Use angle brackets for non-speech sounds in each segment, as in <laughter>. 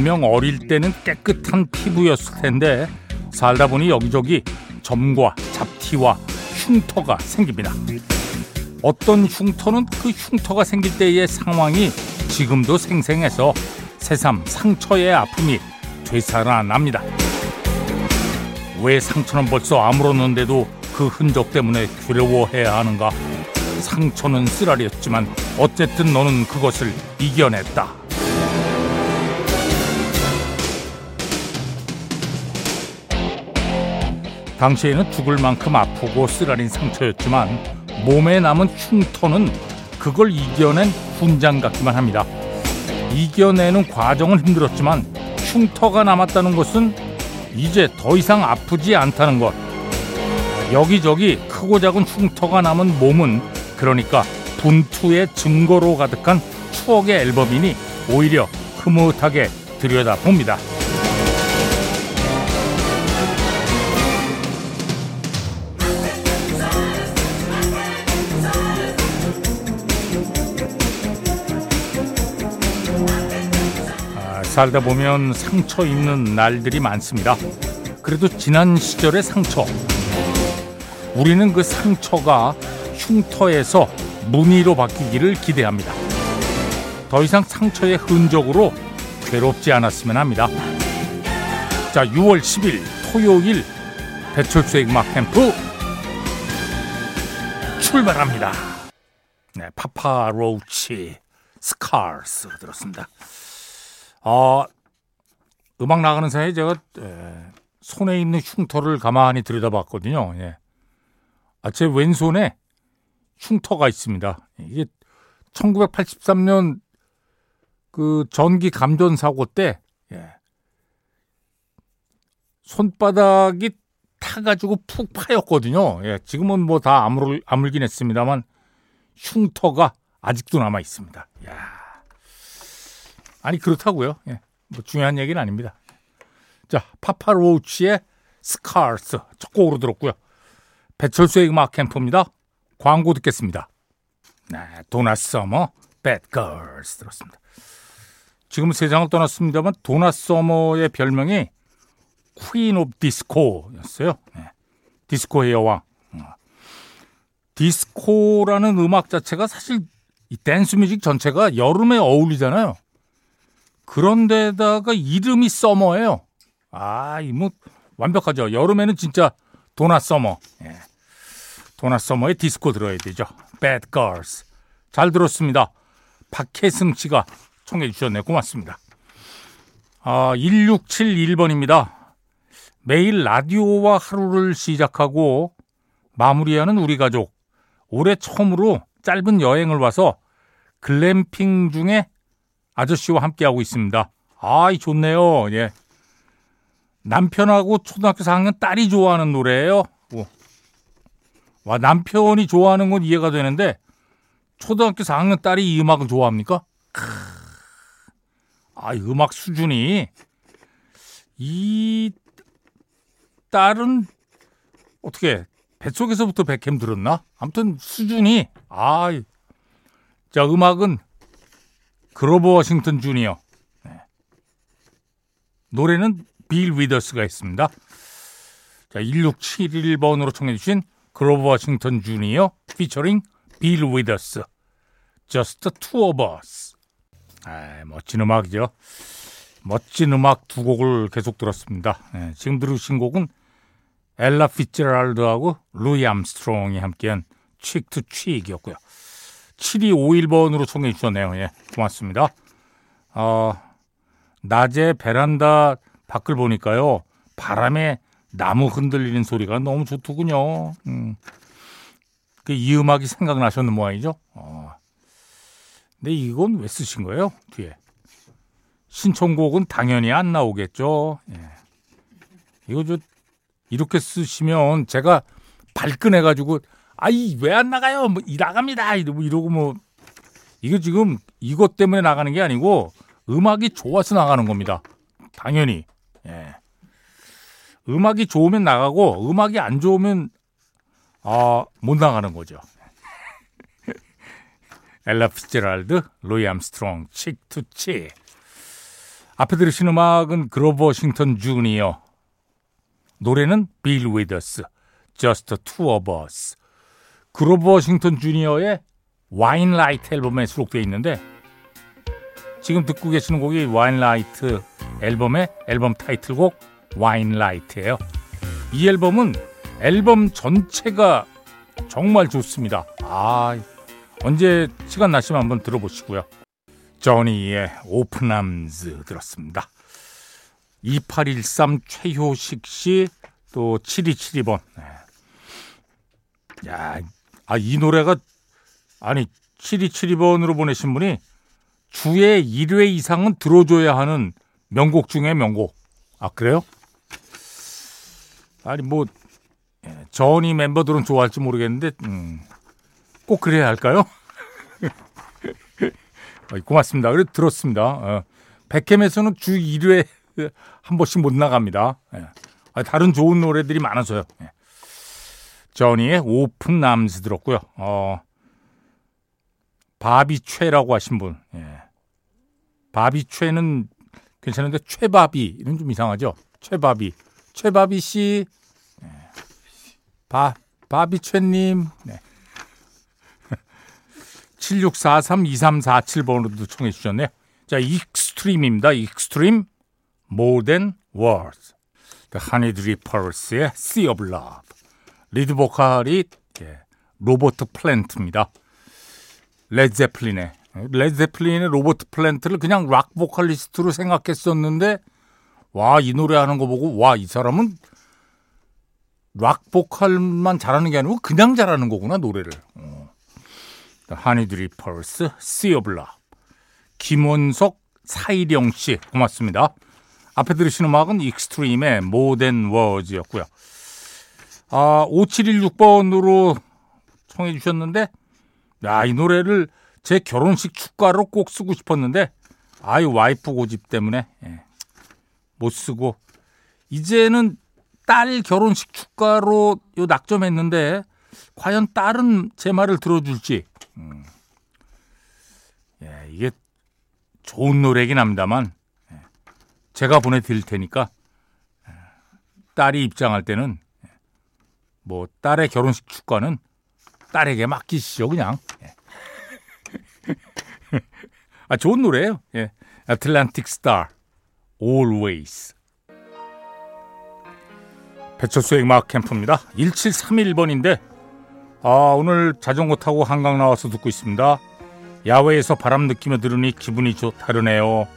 분명 어릴 때는 깨끗한 피부였을 텐데 살다 보니 여기저기 점과 잡티와 흉터가 생깁니다. 어떤 흉터는 그 흉터가 생길 때의 상황이 지금도 생생해서 새삼 상처의 아픔이 되살아납니다. 왜 상처는 벌써 아물었는데도 그 흔적 때문에 두려워해야 하는가? 상처는 쓰라렸지만 어쨌든 너는 그것을 이겨냈다. 당시에는 죽을 만큼 아프고 쓰라린 상처였지만 몸에 남은 흉터는 그걸 이겨낸 훈장 같기만 합니다. 이겨내는 과정은 힘들었지만 흉터가 남았다는 것은 이제 더 이상 아프지 않다는 것. 여기저기 크고 작은 흉터가 남은 몸은 그러니까 분투의 증거로 가득한 추억의 앨범이니 오히려 흐뭇하게 들여다봅니다. 살다 보면 상처 입는 날들이 많습니다. 그래도 지난 시절의 상처. 우리는 그 상처가 흉터에서 무늬로 바뀌기를 기대합니다. 더 이상 상처의 흔적으로 괴롭지 않았으면 합니다. 자, 6월 10일 토요일 배철수의 음악 캠프 출발합니다. 네, 파파로치 스카스 들었습니다. 아, 음악 나가는 사이에 제가 에, 손에 있는 흉터를 가만히 들여다봤거든요. 예. 아, 제 왼손에 흉터가 있습니다. 이게 1983년 그 전기 감전 사고 때 예. 손바닥이 타가지고 푹 파였거든요. 예. 지금은 뭐 다 아물, 아물긴 했습니다만 흉터가 아직도 남아 있습니다. 야. 아니 그렇다고요. 예. 뭐 중요한 얘기는 아닙니다. 자, 파파로치의 Scars 첫 곡으로 들었고요. 배철수의 음악 캠프입니다. 광고 듣겠습니다. 네, 도나 서머, Girls 들었습니다. 지금 세상을 떠났습니다만 도나 서머의 별명이 Queen of Disco였어요. 네, 디스코의 여왕. 어. 디스코라는 음악 자체가 사실 이 댄스 뮤직 전체가 여름에 어울리잖아요. 그런데다가 이름이 서머예요. 아, 이 뭐 완벽하죠. 여름에는 진짜 도나 서머. 예. 도나 서머의 디스코 들어야 되죠. Bad Girls. 잘 들었습니다. 박혜승 씨가 청해 주셨네요. 고맙습니다. 아, 1671번입니다. 매일 라디오와 하루를 시작하고 마무리하는 우리 가족. 올해 처음으로 짧은 여행을 와서 글램핑 중에 아저씨와 함께하고 있습니다. 아이, 좋네요. 예. 남편하고 초등학교 4학년 딸이 좋아하는 노래예요. 와, 남편이 좋아하는 건 이해가 되는데 초등학교 4학년 딸이 이 음악을 좋아합니까? 아, 음악 수준이 이 딸은 어떻게 뱃속에서부터 백햄 들었나? 아무튼 수준이 아, 자 음악은 그로버 워싱턴 주니어. 네. 노래는 빌 위더스가 했습니다. 자, 1671번으로 청해주신 그로버 워싱턴 주니어 피처링 빌 위더스. Just two of us. 아, 멋진 음악이죠. 멋진 음악 두 곡을 계속 들었습니다. 네, 지금 들으신 곡은 엘라 피츠제럴드하고 루이 암스트롱이 함께한 Cheek to Cheek이었고요. 7251번으로 청해 주셨네요. 예, 고맙습니다. 어, 낮에 베란다 밖을 보니까요. 바람에 나무 흔들리는 소리가 너무 좋더군요. 음. 그이 음악이 생각나셨는 모양이죠. 어. 근데 이건 왜 쓰신 거예요? 뒤에. 신청곡은 당연히 안 나오겠죠. 예. 이거 저 이렇게 쓰시면 제가 발끈해가지고 아이 왜 안 나가요? 뭐 나갑니다. 이러고 이러고 뭐 이거 지금 이것 때문에 나가는 게 아니고 음악이 좋아서 나가는 겁니다. 당연히. 예. 음악이 좋으면 나가고 음악이 안 좋으면 아, 못 나가는 거죠. <laughs> 엘라 피츠제럴드, 루이 암스트롱, Cheek to Cheek. 앞에 들으신 음악은 그로버 워싱턴 주니어. 노래는 빌 위더스. Of Us. 그로버 워싱턴 주니어의 Winelight 앨범에 수록되어 있는데 지금 듣고 계시는 곡이 Winelight 앨범의 앨범 타이틀곡 Winelight예요. 이 앨범은 앨범 전체가 정말 좋습니다. 아, 언제 시간 나시면 한번 들어보시고요. 저니의 Open Arms 들었습니다. 2813 최효식 씨, 또 7272번. 야, 아, 이 노래가, 아니, 7272번으로 보내신 분이 주에 1회 이상은 들어줘야 하는 명곡 중에 명곡. 아, 그래요? 아니, 뭐, 전이 멤버들은 좋아할지 모르겠는데, 음, 꼭 그래야 할까요? <laughs> 고맙습니다. 그래 들었습니다. 어, 백캠에서는 주 1회 한 번씩 못 나갑니다. 예. 다른 좋은 노래들이 많아서요. 예. 저니의 오픈 남스 들었고요. 어, 바비최라고 하신 분. 예. 바비최는 괜찮은데 최바비는 좀 이상하죠. 최바비. 최바비 씨. 예. 바 바비최 님. 네. <laughs> 7643-2347번으로도 청해 주셨네요. 자, 익스트림입니다. 익스트림 More Than Words. 허니드리퍼스의 Sea of Love. 리드 보컬이 예, 로버트 플랜트입니다. 레드제플린의 레드제플린의 로버트 플랜트를 그냥 락 보컬리스트로 생각했었는데 와 이 노래 하는 거 보고 와 이 사람은 락 보컬만 잘하는 게 아니고 그냥 잘하는 거구나 노래를. 어. 허니드리퍼스 Sea of Love. 김원석 사이령 씨 고맙습니다. 앞에 들으신 음악은 익스트림의 Than Words였고요. 아, 5716번으로 청해 주셨는데, 야, 이 노래를 제 결혼식 축가로 꼭 쓰고 싶었는데, 아유, 와이프 고집 때문에, 예, 못 쓰고, 이제는 딸 결혼식 축가로 요 낙점했는데, 과연 딸은 제 말을 들어줄지, 음. 예, 이게 좋은 노래긴 합니다만, 예, 제가 보내드릴 테니까, 예, 딸이 입장할 때는, 뭐 딸의 결혼식 축가는 딸에게 맡기시죠 그냥. 예. <laughs> 아 좋은 노래예요. 예. 아틀란틱 스타 Always. 배철수의 음악 캠프입니다. 1731번인데 아 오늘 자전거 타고 한강 나와서 듣고 있습니다. 야외에서 바람 느끼며 들으니 기분이 좋 다르네요.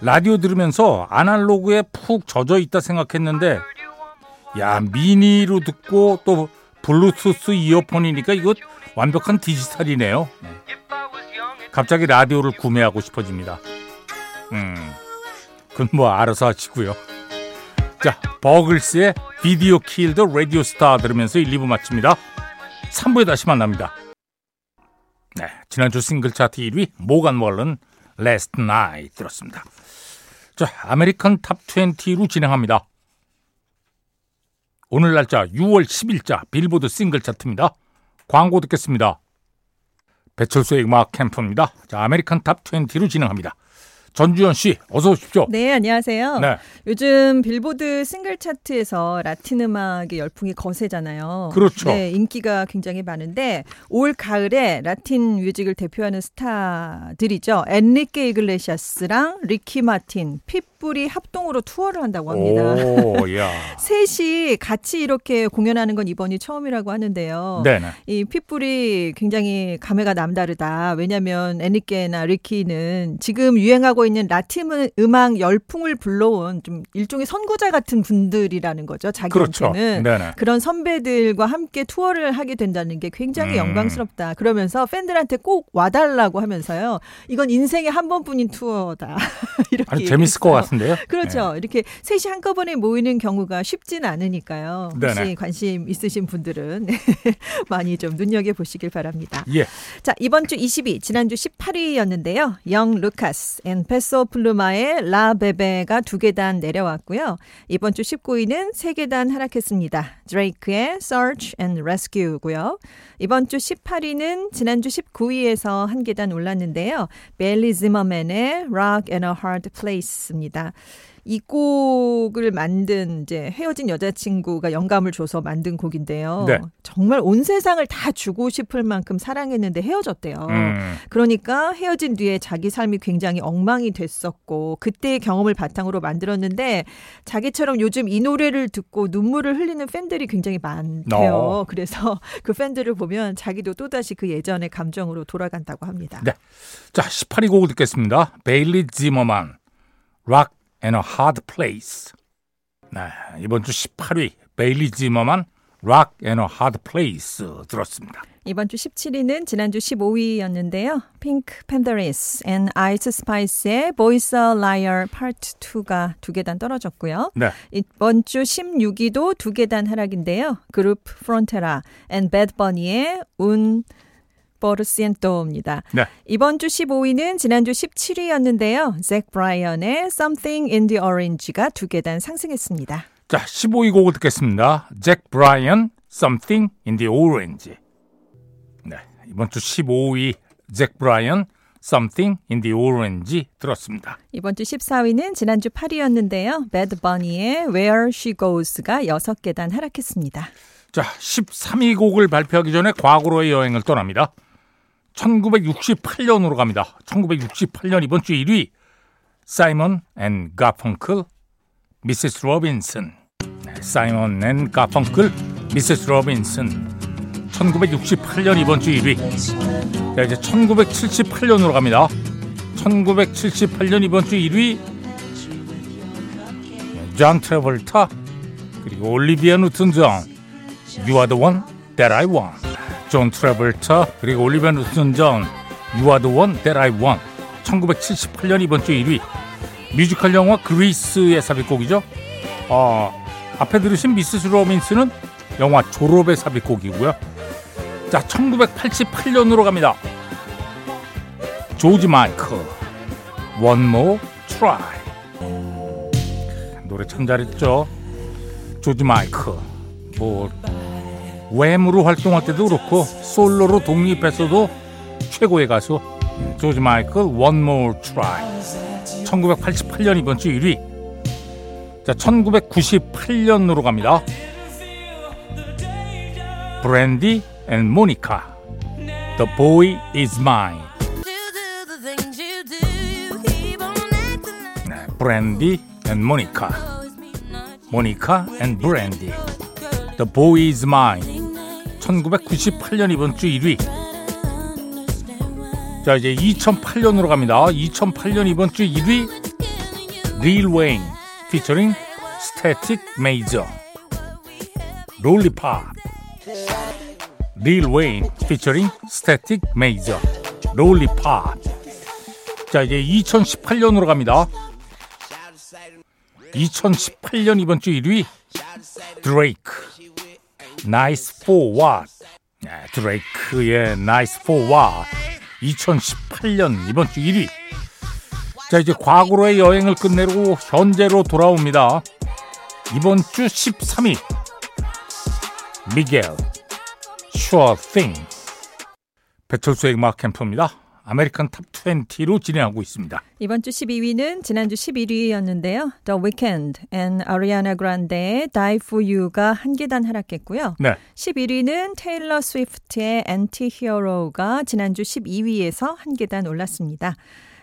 라디오 들으면서 아날로그에 푹 젖어 있다 생각했는데 야 미니로 듣고 또 블루투스 이어폰이니까 이거 완벽한 디지털이네요. 네. 갑자기 라디오를 구매하고 싶어집니다. 음, 그건 뭐 알아서 하시고요. 자, 버글스의 Video Killed the Radio Star 들으면서 1, 2부 마칩니다. 3부에 다시 만납니다. 네, 지난주 싱글 차트 1위 모간 월런 Last Night 들었습니다. 자, American Top 20로 진행합니다. 오늘 날짜 6월 10일자 빌보드 싱글 차트입니다. 광고 듣겠습니다. 배철수의 음악 캠프입니다. 자, American Top 20로 진행합니다. 전주현 씨, 어서 오십시오. 네, 안녕하세요. 네. 요즘 빌보드 싱글 차트에서 라틴 음악의 열풍이 거세잖아요. 그렇죠. 네, 인기가 굉장히 많은데 올 가을에 라틴 뮤직을 대표하는 스타들이죠. 엔리케 이글레시아스랑 리키 마틴, 핏불이 합동으로 투어를 한다고 합니다. 오, <laughs> 야. 셋이 같이 이렇게 공연하는 건 이번이 처음이라고 하는데요. 네네. 이 핏불이 굉장히 감회가 남다르다. 왜냐하면 엔리케나 리키는 지금 유행하고 있는 라틴 음악 열풍을 불러온 좀 일종의 선구자 같은 분들이라는 거죠. 자기한테는 그렇죠. 그런 선배들과 함께 투어를 하게 된다는 게 굉장히 음. 영광스럽다. 그러면서 팬들한테 꼭 와달라고 하면서요. 이건 인생에 한 번뿐인 투어다. <laughs> 이렇게 아니, 재밌을 것 같은데요. 그렇죠. 네. 이렇게 셋이 한꺼번에 모이는 경우가 쉽지는 않으니까요. 혹시 네네. 관심 있으신 분들은 <laughs> 많이 좀 눈여겨 보시길 바랍니다. 예. 자 이번 주 20위, 지난주 18위였는데요. 영 루카스 and 페소 플루마의 La Bebe가 두 계단 내려왔고요. 이번 주 19위는 세 계단 하락했습니다. 드레이크의 Search and Rescue고요. 이번 주 18위는 지난주 19위에서 한 계단 올랐는데요. 벨리 지머맨의 Rock and a Hard Place입니다. 이 곡을 만든 이제 헤어진 여자친구가 영감을 줘서 만든 곡인데요. 네. 정말 온 세상을 다 주고 싶을 만큼 사랑했는데 헤어졌대요. 음. 그러니까 헤어진 뒤에 자기 삶이 굉장히 엉망이 됐었고 그때의 경험을 바탕으로 만들었는데 자기처럼 요즘 이 노래를 듣고 눈물을 흘리는 팬들이 굉장히 많대요. 어. 그래서 <laughs> 그 팬들을 보면 자기도 또다시 그 예전의 감정으로 돌아간다고 합니다. 네. 자, 18위 곡을 듣겠습니다. 베일리 지머만, Rock and a Hard Place. 네, 이번 주 18위 베일리 지머만, Rock and a Hard Place 들었습니다. 이번 주 17위는 지난주 15위였는데요. 핑크 팬더리스 and 아이스 스파이스의 Boy's a Liar Part 2가 두 계단 떨어졌고요. 네. 이번 주 16위도 두 계단 하락인데요. 그룹 프론테라 and Bad Bunny의 Un 버르시엔토입니다. 네. 이번 주 15위는 지난주 17위였는데요. 잭 브라이언의 Something in the Orange가 두 계단 상승했습니다. 자, 15위 곡을 듣겠습니다. 잭 브라이언, Something in the Orange. 네, 이번 주 15위 잭 브라이언, Something in the Orange 들었습니다. 이번 주 14위는 지난주 8위였는데요. Bad Bunny의 Where She Goes가 6계단 하락했습니다. 자, 13위 곡을 발표하기 전에 과거로의 여행을 떠납니다. 1968년으로 갑니다. 1968년 이번 주 1위 사이먼 앤 가펑클 Mrs. Robinson 네, 사이먼 앤 가펑클 Mrs. Robinson 1968년 이번 주 1위 자 이제 1978년으로 갑니다. 1978년 이번 주 1위 존 트래볼타 그리고 올리비아 뉴튼 존 You are the one that I want. 존 트래볼터 그리고 올리비아 뉴튼 존 You are the one that I want. 1978년 이번 주 1위. 뮤지컬 영화 Grease의 삽입곡이죠. 어, 앞에 들으신 Mrs. Robinson은 영화 졸업의 삽입곡이고요. 자, 1988년으로 갑니다. 조지 마이클 One More Try. 노래 참 잘했죠. 조지 마이클 뭐 Wham으로 활동할 때도 그렇고 솔로로 독립했어도 최고의 가수 조지 마이클 One More Try. 1988년 이번 주 1위. 자 1998년으로 갑니다. 브랜디 and 모니카. The Boy Is Mine. 네, 브랜디 and 모니카. 모니카 and 브랜디. The Boy Is Mine 1998년 이번 주 1위. 자 이제 2008년으로 갑니다. 2008년 이번 주 1위 릴 웨인 피처링 스태틱 메이저 Lollipop 릴 웨인 피처링 스태틱 메이저 Lollipop 자 이제 2018년으로 갑니다. 2018년 이번 주 1위 드레이크 Nice for what? 네, 드레이크의 Nice for what? 2018년 이번 주 1위. 자 이제 과거로의 여행을 끝내고 현재로 돌아옵니다. 이번 주 13위. 미겔 Sure Thing. 배철수의 음악 캠프입니다 American Top 20로 진행하고 있습니다 이번 주 12위는 지난주 11위였는데요. The Weeknd and Ariana Grande의 Die For You가 한 계단 하락했고요. 네 11위는 테일러 스위프트의 Anti-Hero가 지난주 12위에서 한 계단 올랐습니다.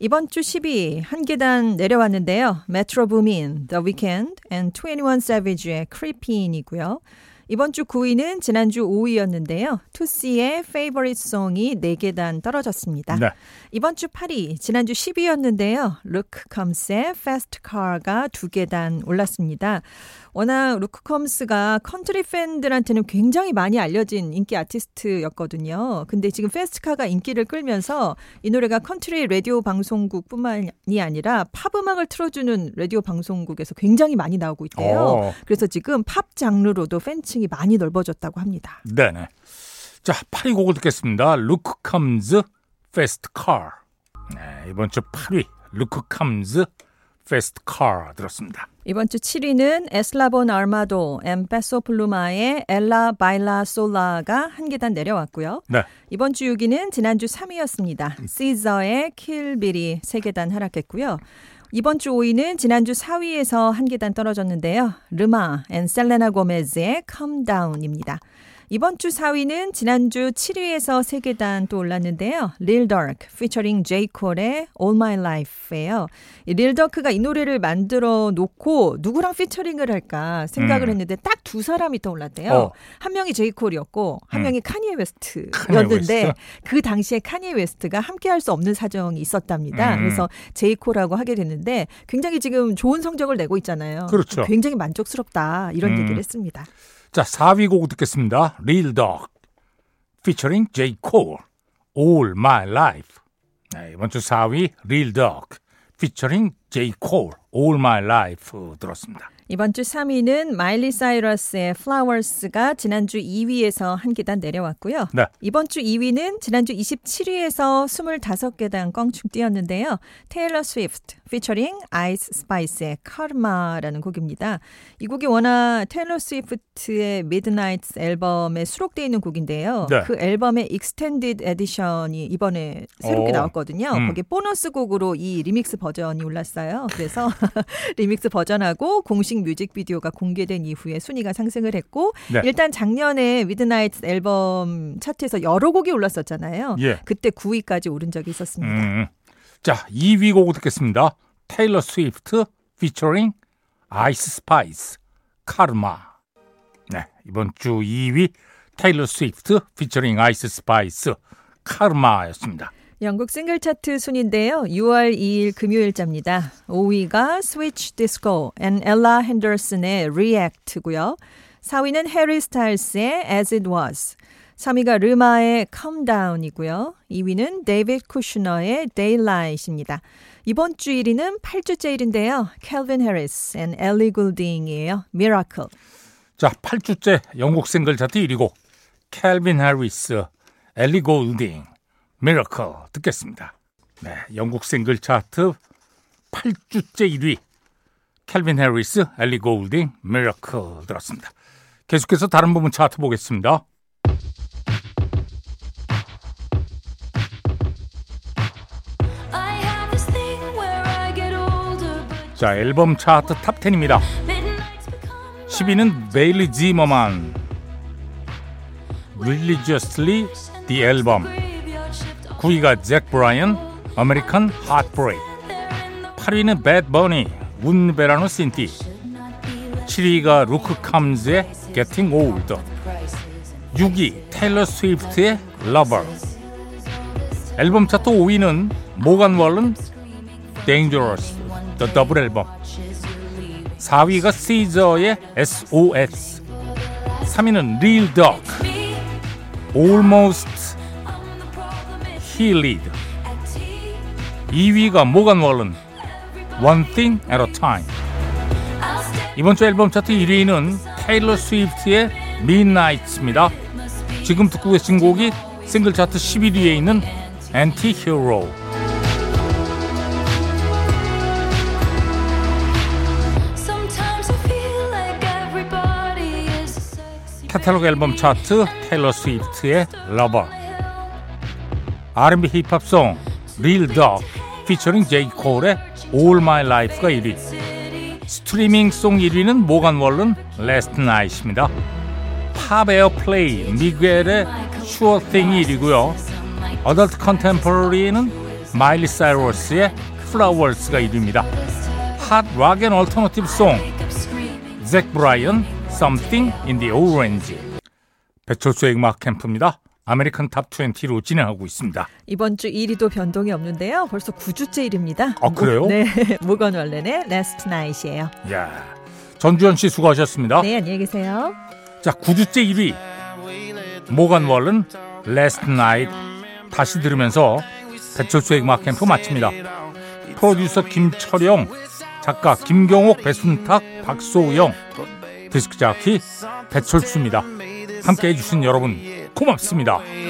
이번 주 10위 한 계단 내려왔는데요. Metro Boomin, The Weeknd and 21 Savage의 Creepin이고요. 이번 주 9위는 지난주 5위였는데요. 투씨의 Favorite Song이 4계단 떨어졌습니다. 네. 이번 주 8위, 지난주 10위였는데요. 루크 컴스의 Fast Car가 두 계단 올랐습니다. 워낙 루크 컴스가 컨트리 팬들한테는 굉장히 많이 알려진 인기 아티스트였거든요. 근데 지금 Fast Car가 인기를 끌면서 이 노래가 컨트리 라디오 방송국뿐만이 아니라 팝 음악을 틀어주는 라디오 방송국에서 굉장히 많이 나오고 있대요. 어. 그래서 지금 팝 장르로도 팬층이 많이 넓어졌다고 합니다. 네네. 자, 8위 곡을 듣겠습니다. 루크 컴즈 Fast Car. 네, 이번 주 8위 루크 컴즈 Fast Car 들었습니다. 이번 주 7위는 에슬라본 아르마도 엠페소 플루마의 Ella Baila Sola가 한 계단 내려왔고요. 네. 이번 주 6위는 지난주 3위였습니다. 시저의 Kill Bill이 3계단 하락했고요. 이번 주 5위는 지난주 4위에서 한 계단 떨어졌는데요. 르마 and 셀레나 고메즈의 Down입니다. 이번 주 4위는 지난주 7위에서 3계단 또 올랐는데요. Lil Durk featuring J. Cole의 All My Life예요. 이 Lil Durk가 이 노래를 만들어 놓고 누구랑 featuring을 할까 생각을 음. 했는데 딱 두 사람이 떠올랐대요. 어. 한 명이 J. Cole이었고 한 음. 명이 카니에 웨스트였는데 웨스트? 그 당시에 카니에 웨스트가 함께 할 수 없는 사정이 있었답니다. 음. 그래서 J. Cole하고 하게 됐는데 굉장히 지금 좋은 성적을 내고 있잖아요. 그렇죠. 굉장히 만족스럽다 이런 음. 얘기를 했습니다. 자, 4위 곡 듣겠습니다. Lil Durk featuring J. Cole All My Life. 네, 이번 주 4위 Lil Durk featuring J. Cole All My Life 들었습니다. 이번 주 3위는 마일리 사이러스의 Flowers가 지난주 2위에서 한 계단 내려왔고요. 네. 이번 주 2위는 지난주 27위에서 25계단 껑충 뛰었는데요. 테일러 스위프트 피처링 아이스 스파이스의 Karma라는 곡입니다. 이 곡이 워낙 테일러 스위프트의 Midnights 앨범에 수록되어 있는 곡인데요. 네. 그 앨범의 extended edition이 이번에 새롭게 오. 나왔거든요. 음. 거기에 보너스 곡으로 이 리믹스 버전이 올랐어요. 그래서 <laughs> 리믹스 버전하고 공식 뮤직비디오가 공개된 이후에 순위가 상승을 했고 네. 일단 작년에 Midnights 앨범 차트에서 여러 곡이 올랐었잖아요. 예. 그때 9위까지 오른 적이 있었습니다. 음. 자, 2위 곡 듣겠습니다. 테일러 스위프트 featuring 아이스 스파이스 카르마. 네, 이번 주 2위 테일러 스위프트 featuring 아이스 스파이스 Karma였습니다. 영국 싱글 차트 순인데요. 6월 2일 금요일자입니다. 5위가 Switch Disco and Ella Henderson의 React고요. 4위는 해리 스타일스의 As It Was. 3위가 르마의 Calm Down이고요. 2위는 데이비드 쿠슈너의 Daylight입니다. 이번 주 1위는 8주째 1인데요. Calvin Harris and Ellie Goulding이에요. Miracle. 자, 8주째 영국 싱글 차트 1위곡 캘빈 해리스, 엘리 골딩, Miracle 듣겠습니다. 네, 영국 싱글 차트 8주째 1위 캘빈 해리스, 엘리 골딩, Miracle 들었습니다. 계속해서 다른 부분 차트 보겠습니다. 자, 앨범 차트 탑 10입니다. midnights become 10위는 베일리 지머만 Religiously The Album. 9위가 잭 브라이언 in the 8위는 배드 버니 운 베라노 신티 should not be let 7위가 루크 캄즈의 Getting Old crisis. 6위 테일러 스위프트의 Lover 앨범 차트 5위는 모간 월런 Dangerous The 더블 앨범 4위가 시저의 SOS 3위는 Real Dog Almost tea. 2위가 모간 월런 One Thing at a Time. 이번 주 앨범 차트 1위는 테일러 스위프트의 Midnight입니다. 지금 듣고 계신 곡이 싱글 차트 11위에 있는 Anti-Hero. Sometimes I feel like everybody is a sexy 카탈로그 앨범 차트 테일러 스위프트의 Lover. R&B 힙합송 Real Dog 피처링 제이 콜의 All My Life가 1위. city. 스트리밍 송 1위는 모간 월런 Last Night입니다. Pop Airplay 미겔의 Sure Thing이 1위고요. Adult Contemporary는 마일리 사이러스의 Flowers가 1위입니다. Hot Rock & Alternative Songs Wake up screaming. 잭 브라이언 Something in the Orange 배철수의 음악 캠프입니다. American Top 20로 진행하고 있습니다. 이번 주 1위도 변동이 없는데요. 벌써 9주째 1위입니다. 아, 그래요? 네. <laughs> 모건 월렌의 Last Night이에요. 야 전주현 씨 수고하셨습니다. 네, 안녕히 계세요. 자, 9주째 1위. 모간 월은 Last Night 다시 들으면서 배철수의 음악 캠프 마칩니다. 프로듀서 김철영, 작가 김경옥, 배순탁, 박소영, 디스크 자키 배철수입니다. 함께 해주신 여러분 고맙습니다.